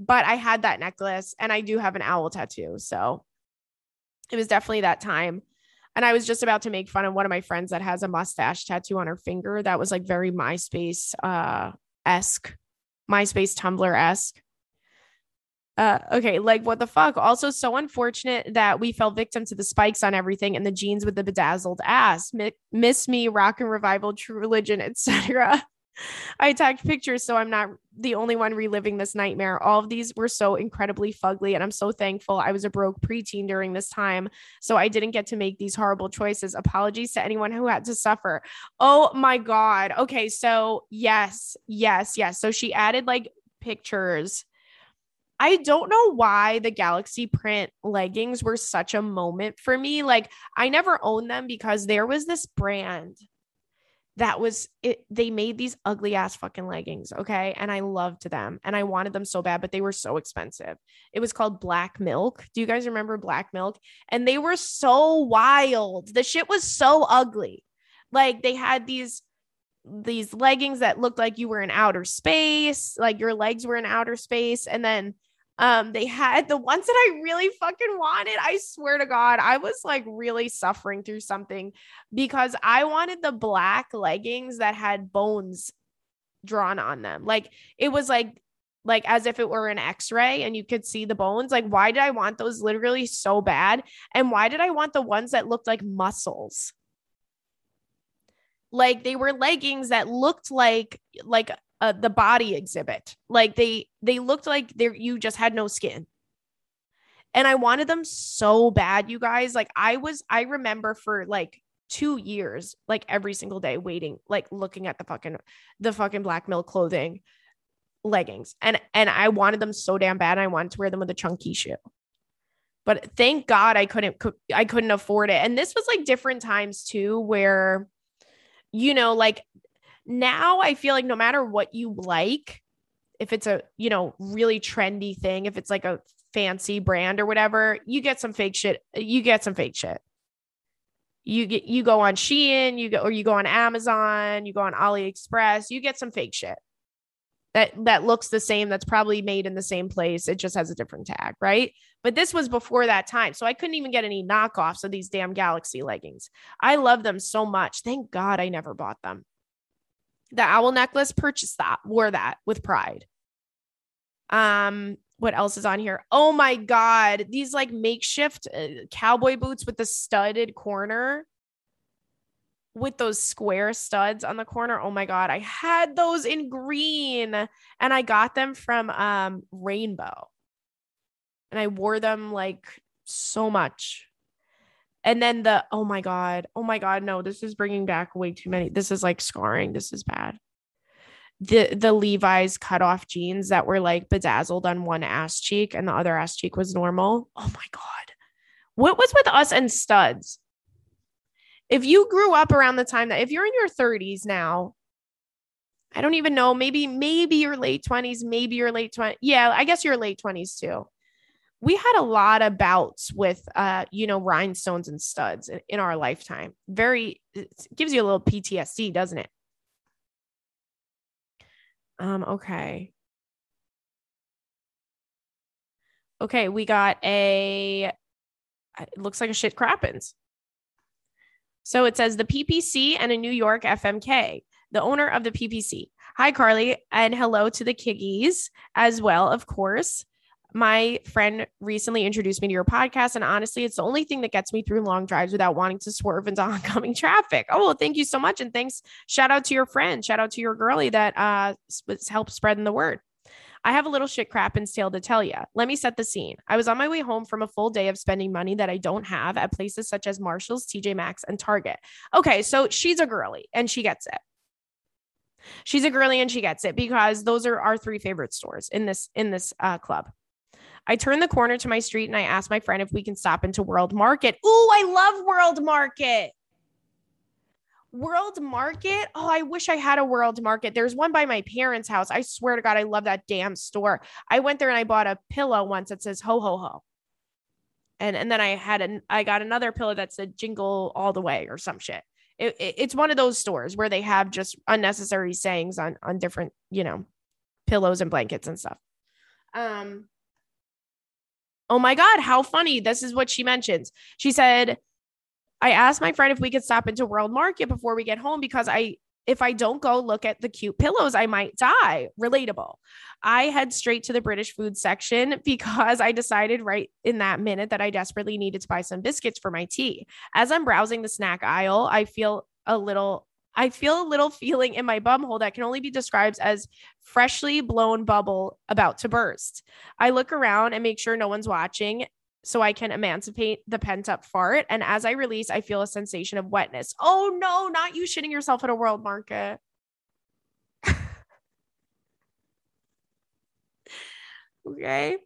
but I had that necklace and I do have an owl tattoo. So it was definitely that time. And I was just about to make fun of one of my friends that has a mustache tattoo on her finger that was like very MySpace uh esque, MySpace Tumblr esque. Uh, okay, like what the fuck? Also, so unfortunate that we fell victim to the spikes on everything and the jeans with the bedazzled ass. M- miss me, rock and revival, true religion, etc. I tagged pictures, so I'm not the only one reliving this nightmare. All of these were so incredibly fugly, and I'm so thankful I was a broke preteen during this time, so I didn't get to make these horrible choices. Apologies to anyone who had to suffer. Oh my god. Okay, so yes, yes, yes. So she added like pictures I don't know why the Galaxy print leggings were such a moment for me. Like, I never owned them because there was this brand that was it. They made these ugly ass fucking leggings. Okay. And I loved them and I wanted them so bad, but they were so expensive. It was called Black Milk. Do you guys remember Black Milk? And they were so wild. The shit was so ugly. Like, they had these these leggings that looked like you were in outer space, like your legs were in outer space. And then um, they had the ones that I really fucking wanted. I swear to God, I was like really suffering through something because I wanted the black leggings that had bones drawn on them. Like it was like like as if it were an x-ray and you could see the bones like why did i want those literally so bad and why did i want the ones that looked like muscles like they were leggings that looked like like uh, the body exhibit like they they looked like they you just had no skin and i wanted them so bad you guys like i was i remember for like two years like every single day waiting like looking at the fucking the fucking Black Milk clothing leggings and and I wanted them so damn bad. I wanted to wear them with a chunky shoe. But thank God I couldn't I couldn't afford it. And this was like different times too where you know like now I feel like no matter what you like if it's a you know really trendy thing if it's like a fancy brand or whatever you get some fake shit you get some fake shit. You get you go on Shein, you go or you go on Amazon, you go on AliExpress, you get some fake shit that that looks the same that's probably made in the same place it just has a different tag right? But this was before that time so i couldn't even get any knockoffs of these damn galaxy leggings. I love them so much. Thank god i never bought them the owl necklace purchased that wore that with pride um what else is on here oh my god these like makeshift uh, cowboy boots with the studded corner with those square studs on the corner. Oh my god, I had those in green and I got them from um Rainbow. And I wore them like so much. And then the oh my god, oh my god, no, this is bringing back way too many. This is like scarring. This is bad. The the Levi's cut off jeans that were like bedazzled on one ass cheek and the other ass cheek was normal. Oh my god. What was with us and studs? if you grew up around the time that if you're in your 30s now, I don't even know, maybe, maybe your late 20s, maybe your late 20s. Yeah, I guess your late 20s too. We had a lot of bouts with uh, you know, rhinestones and studs in, in our lifetime. Very gives you a little PTSD, doesn't it? Um, okay. Okay, we got a it looks like a shit crappens. So it says the PPC and a New York FMK, the owner of the PPC. Hi, Carly, and hello to the Kiggies as well, of course. My friend recently introduced me to your podcast, and honestly, it's the only thing that gets me through long drives without wanting to swerve into oncoming traffic. Oh, well, thank you so much. And thanks. Shout out to your friend. Shout out to your girlie that uh, helped spreading the word. I have a little shit crap and tale to tell you. Let me set the scene. I was on my way home from a full day of spending money that I don't have at places such as Marshall's, TJ Maxx, and Target. Okay, so she's a girly and she gets it. She's a girly and she gets it because those are our three favorite stores in this in this uh, club. I turn the corner to my street and I ask my friend if we can stop into World Market. Ooh, I love World Market. World Market. Oh, I wish I had a World Market. There's one by my parents' house. I swear to God, I love that damn store. I went there and I bought a pillow once that says ho ho ho. And and then I had an I got another pillow that said jingle all the way or some shit. It, it, it's one of those stores where they have just unnecessary sayings on on different, you know, pillows and blankets and stuff. Um Oh my God, how funny. This is what she mentions. She said, I asked my friend if we could stop into World Market before we get home because I if I don't go look at the cute pillows, I might die. Relatable. I head straight to the British food section because I decided right in that minute that I desperately needed to buy some biscuits for my tea. As I'm browsing the snack aisle, I feel a little I feel a little feeling in my bum hole that can only be described as freshly blown bubble about to burst. I look around and make sure no one's watching so I can emancipate the pent up fart. And as I release, I feel a sensation of wetness. Oh no, not you shitting yourself at a world market. okay.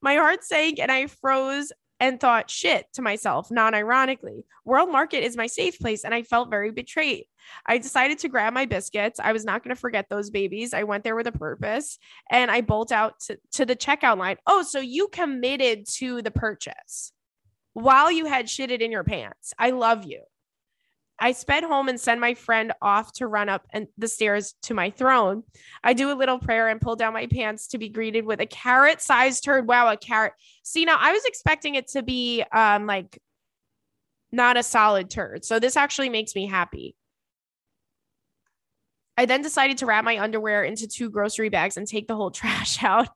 My heart sank and I froze and thought shit to myself, non ironically. World Market is my safe place, and I felt very betrayed. I decided to grab my biscuits. I was not going to forget those babies. I went there with a purpose and I bolt out to, to the checkout line. Oh, so you committed to the purchase while you had shitted in your pants. I love you. I sped home and send my friend off to run up and the stairs to my throne. I do a little prayer and pull down my pants to be greeted with a carrot sized turd. Wow, a carrot. See, now I was expecting it to be um like not a solid turd. So this actually makes me happy. I then decided to wrap my underwear into two grocery bags and take the whole trash out.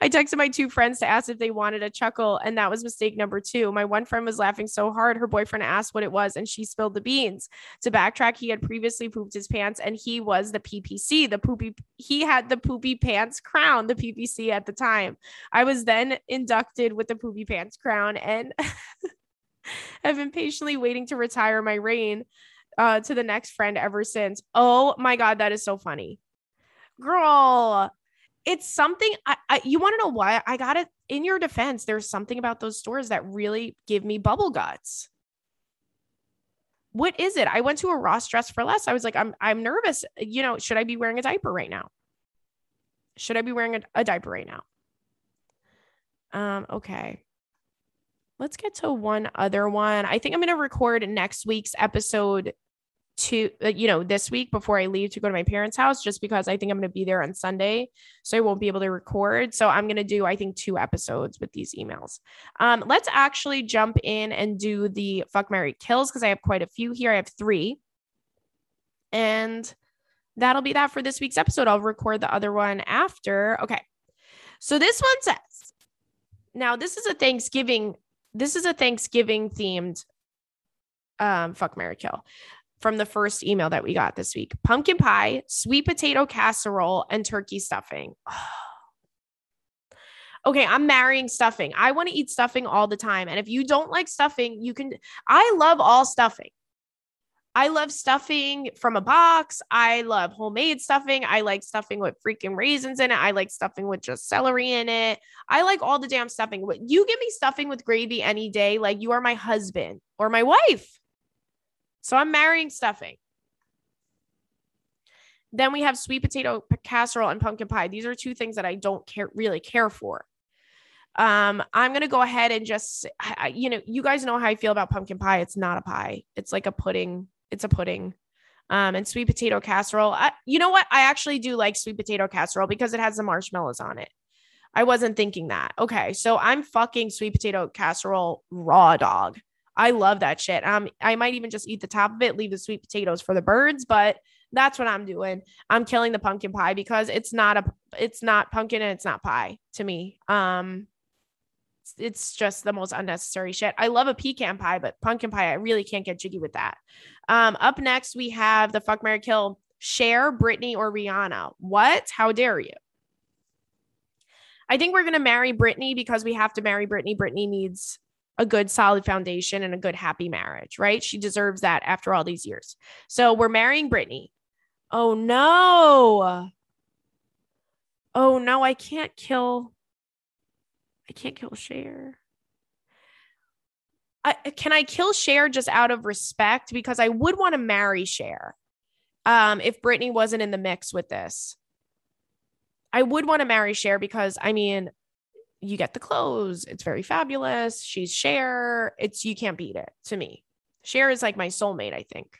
I texted my two friends to ask if they wanted a chuckle, and that was mistake number two. My one friend was laughing so hard, her boyfriend asked what it was, and she spilled the beans. To backtrack, he had previously pooped his pants, and he was the PPC, the poopy. He had the poopy pants crown, the PPC at the time. I was then inducted with the poopy pants crown, and have been patiently waiting to retire my reign uh, to the next friend ever since. Oh my God, that is so funny. Girl, it's something I, I you want to know why I got it in your defense. There's something about those stores that really give me bubble guts. What is it? I went to a Ross dress for less. I was like, I'm I'm nervous. You know, should I be wearing a diaper right now? Should I be wearing a, a diaper right now? Um, okay. Let's get to one other one. I think I'm going to record next week's episode to uh, you know this week before I leave to go to my parents' house just because I think I'm going to be there on Sunday so I won't be able to record so I'm going to do I think two episodes with these emails. Um let's actually jump in and do the fuck Mary kills cuz I have quite a few here. I have 3. And that'll be that for this week's episode. I'll record the other one after. Okay. So this one says Now this is a Thanksgiving this is a Thanksgiving themed um fuck Mary kill from the first email that we got this week pumpkin pie, sweet potato casserole, and turkey stuffing. okay, I'm marrying stuffing. I want to eat stuffing all the time. And if you don't like stuffing, you can, I love all stuffing. I love stuffing from a box. I love homemade stuffing. I like stuffing with freaking raisins in it. I like stuffing with just celery in it. I like all the damn stuffing. You give me stuffing with gravy any day, like you are my husband or my wife. So I'm marrying stuffing. Then we have sweet potato casserole and pumpkin pie. These are two things that I don't care really care for. Um, I'm gonna go ahead and just, you know, you guys know how I feel about pumpkin pie. It's not a pie. It's like a pudding. It's a pudding. Um, and sweet potato casserole. I, you know what? I actually do like sweet potato casserole because it has the marshmallows on it. I wasn't thinking that. Okay, so I'm fucking sweet potato casserole raw dog. I love that shit. Um, I might even just eat the top of it, leave the sweet potatoes for the birds, but that's what I'm doing. I'm killing the pumpkin pie because it's not a it's not pumpkin and it's not pie to me. Um it's just the most unnecessary shit. I love a pecan pie, but pumpkin pie, I really can't get jiggy with that. Um, up next, we have the fuck Mary Kill Cher Britney, or Rihanna. What? How dare you? I think we're gonna marry Britney because we have to marry Britney. Britney needs a good solid foundation and a good happy marriage, right? She deserves that after all these years. So we're marrying Britney. Oh no. Oh no, I can't kill I can't kill Cher. I, can I kill Cher just out of respect because I would want to marry Cher um, if Britney wasn't in the mix with this. I would want to marry Cher because I mean, you get the clothes. It's very fabulous. She's Cher. It's you can't beat it to me. Cher is like my soulmate, I think.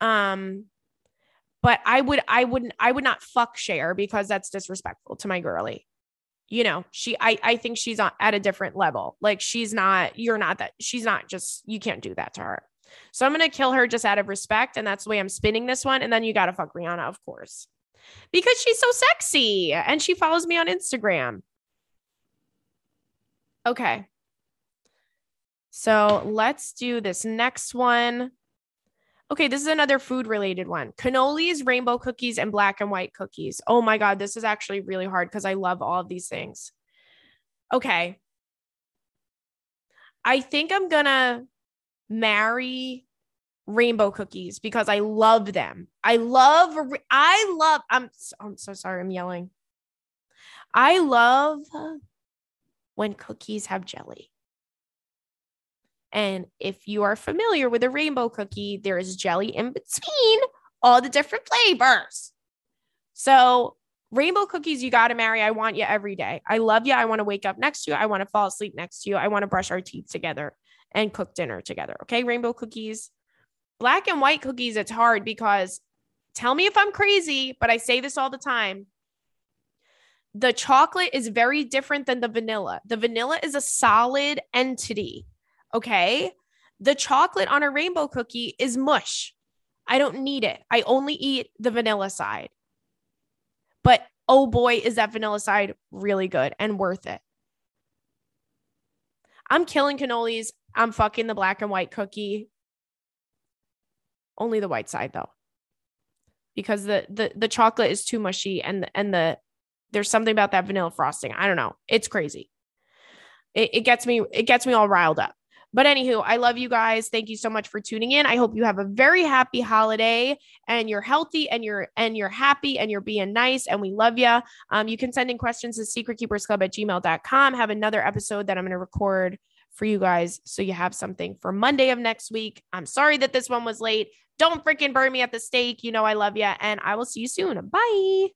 Um, but I would I wouldn't I would not fuck Cher because that's disrespectful to my girly. You know, she I I think she's on, at a different level. Like she's not you're not that she's not just you can't do that to her. So I'm gonna kill her just out of respect, and that's the way I'm spinning this one. And then you gotta fuck Rihanna, of course, because she's so sexy and she follows me on Instagram. Okay. So let's do this next one. Okay, this is another food related one. Cannolis, rainbow cookies, and black and white cookies. Oh my God, this is actually really hard because I love all of these things. Okay. I think I'm going to marry rainbow cookies because I love them. I love, I love, I'm, I'm so sorry, I'm yelling. I love when cookies have jelly. And if you are familiar with a rainbow cookie, there is jelly in between all the different flavors. So, rainbow cookies, you got to marry. I want you every day. I love you. I want to wake up next to you. I want to fall asleep next to you. I want to brush our teeth together and cook dinner together. Okay. Rainbow cookies. black and white cookies, it's hard because tell me if I'm crazy, but I say this all the time. The chocolate is very different than the vanilla. The vanilla is a solid entity. Okay. The chocolate on a rainbow cookie is mush. I don't need it. I only eat the vanilla side. But oh boy, is that vanilla side really good and worth it. I'm killing cannolis. I'm fucking the black and white cookie. Only the white side though. Because the the the chocolate is too mushy and and the there's something about that vanilla frosting. I don't know. It's crazy. It, it gets me it gets me all riled up. But anywho, I love you guys. Thank you so much for tuning in. I hope you have a very happy holiday and you're healthy and you're and you're happy and you're being nice and we love you. Um, you can send in questions to secretkeepersclub at gmail.com. Have another episode that I'm going to record for you guys so you have something for Monday of next week. I'm sorry that this one was late. Don't freaking burn me at the stake. You know I love you and I will see you soon. Bye.